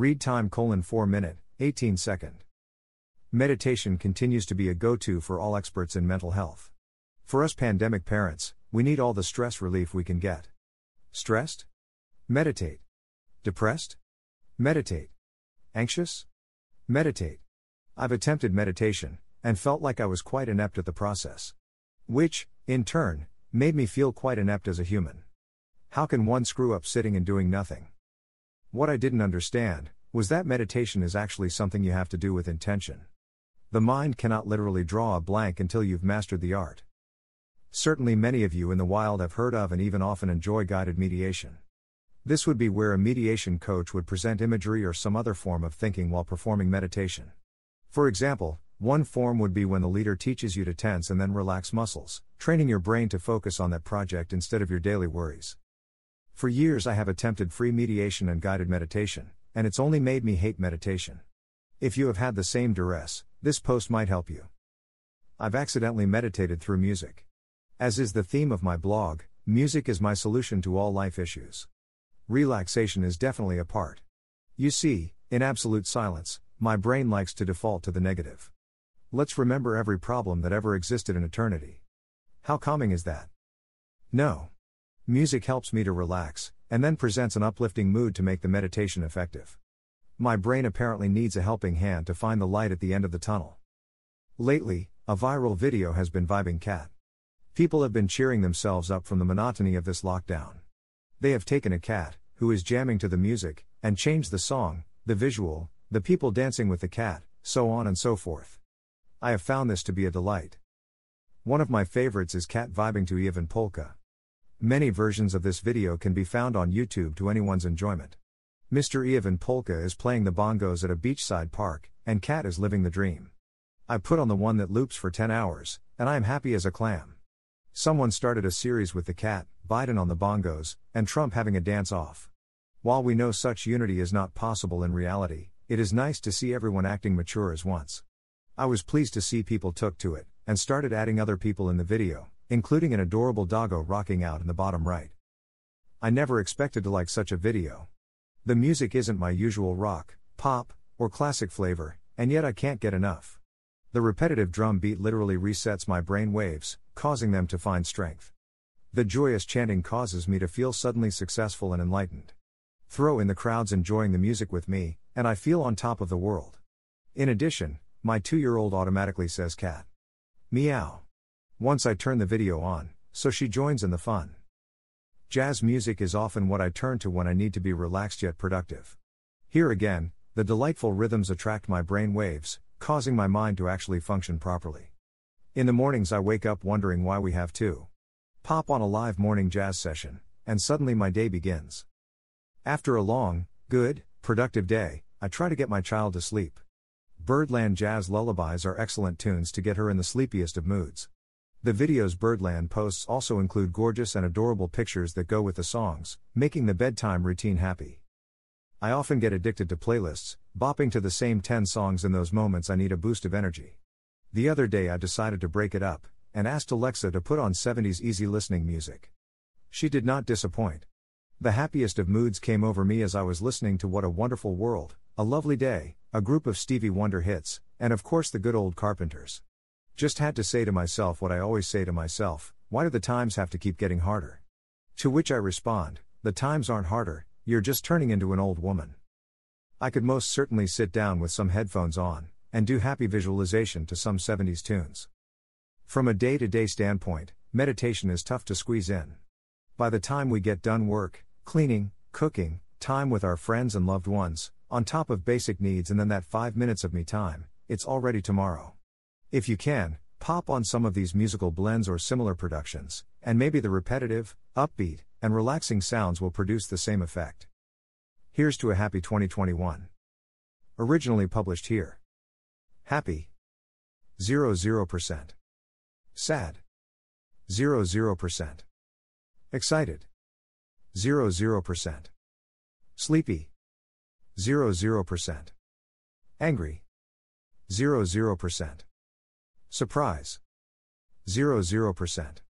Read time colon 4 minute, 18 second. Meditation continues to be a go to for all experts in mental health. For us pandemic parents, we need all the stress relief we can get. Stressed? Meditate. Depressed? Meditate. Anxious? Meditate. I've attempted meditation, and felt like I was quite inept at the process. Which, in turn, made me feel quite inept as a human. How can one screw up sitting and doing nothing? What I didn't understand was that meditation is actually something you have to do with intention. The mind cannot literally draw a blank until you've mastered the art. Certainly, many of you in the wild have heard of and even often enjoy guided mediation. This would be where a mediation coach would present imagery or some other form of thinking while performing meditation. For example, one form would be when the leader teaches you to tense and then relax muscles, training your brain to focus on that project instead of your daily worries. For years, I have attempted free mediation and guided meditation, and it's only made me hate meditation. If you have had the same duress, this post might help you. I've accidentally meditated through music. As is the theme of my blog, music is my solution to all life issues. Relaxation is definitely a part. You see, in absolute silence, my brain likes to default to the negative. Let's remember every problem that ever existed in eternity. How calming is that? No. Music helps me to relax, and then presents an uplifting mood to make the meditation effective. My brain apparently needs a helping hand to find the light at the end of the tunnel. Lately, a viral video has been vibing cat. People have been cheering themselves up from the monotony of this lockdown. They have taken a cat, who is jamming to the music, and changed the song, the visual, the people dancing with the cat, so on and so forth. I have found this to be a delight. One of my favorites is cat vibing to Ievan Polkka. Many versions of this video can be found on YouTube to anyone's enjoyment. Mr. Ievan Polkka is playing the bongos at a beachside park, and Cat is living the dream. I put on the one that loops for 10 hours, and I am happy as a clam. Someone started a series with the cat, Biden on the bongos, and Trump having a dance off. While we know such unity is not possible in reality, it is nice to see everyone acting mature as once. I was pleased to see people took to it, and started adding other people in the video, including an adorable doggo rocking out in the bottom right. I never expected to like such a video. The music isn't my usual rock, pop, or classic flavor, and yet I can't get enough. The repetitive drum beat literally resets my brain waves, causing them to find strength. The joyous chanting causes me to feel suddenly successful and enlightened. Throw in the crowds enjoying the music with me, and I feel on top of the world. In addition, my two year old automatically says cat. Meow. Once I turn the video on, so she joins in the fun. Jazz music is often what I turn to when I need to be relaxed yet productive. Here again, the delightful rhythms attract my brain waves, causing my mind to actually function properly. In the mornings, I wake up wondering why we have to pop on a live morning jazz session, and suddenly my day begins. After a long, good, productive day, I try to get my child to sleep. Birdland jazz lullabies are excellent tunes to get her in the sleepiest of moods. The video's Birdland posts also include gorgeous and adorable pictures that go with the songs, making the bedtime routine happy. I often get addicted to playlists, bopping to the same 10 songs in those moments I need a boost of energy. The other day I decided to break it up, and asked Alexa to put on 70s easy listening music. She did not disappoint. The happiest of moods came over me as I was listening to What a Wonderful World, A Lovely Day, a group of Stevie Wonder hits, and of course the good old Carpenters. Just had to say to myself what I always say to myself why do the times have to keep getting harder? To which I respond, the times aren't harder, you're just turning into an old woman. I could most certainly sit down with some headphones on and do happy visualization to some 70s tunes. From a day to day standpoint, meditation is tough to squeeze in. By the time we get done work, cleaning, cooking, time with our friends and loved ones, on top of basic needs and then that five minutes of me time, it's already tomorrow. If you can, pop on some of these musical blends or similar productions, and maybe the repetitive, upbeat, and relaxing sounds will produce the same effect. Here's to a happy 2021. Originally published here. Happy 00%. Sad 00%. Excited 00%. Sleepy 00%. Angry 00%. Surprise. 00%.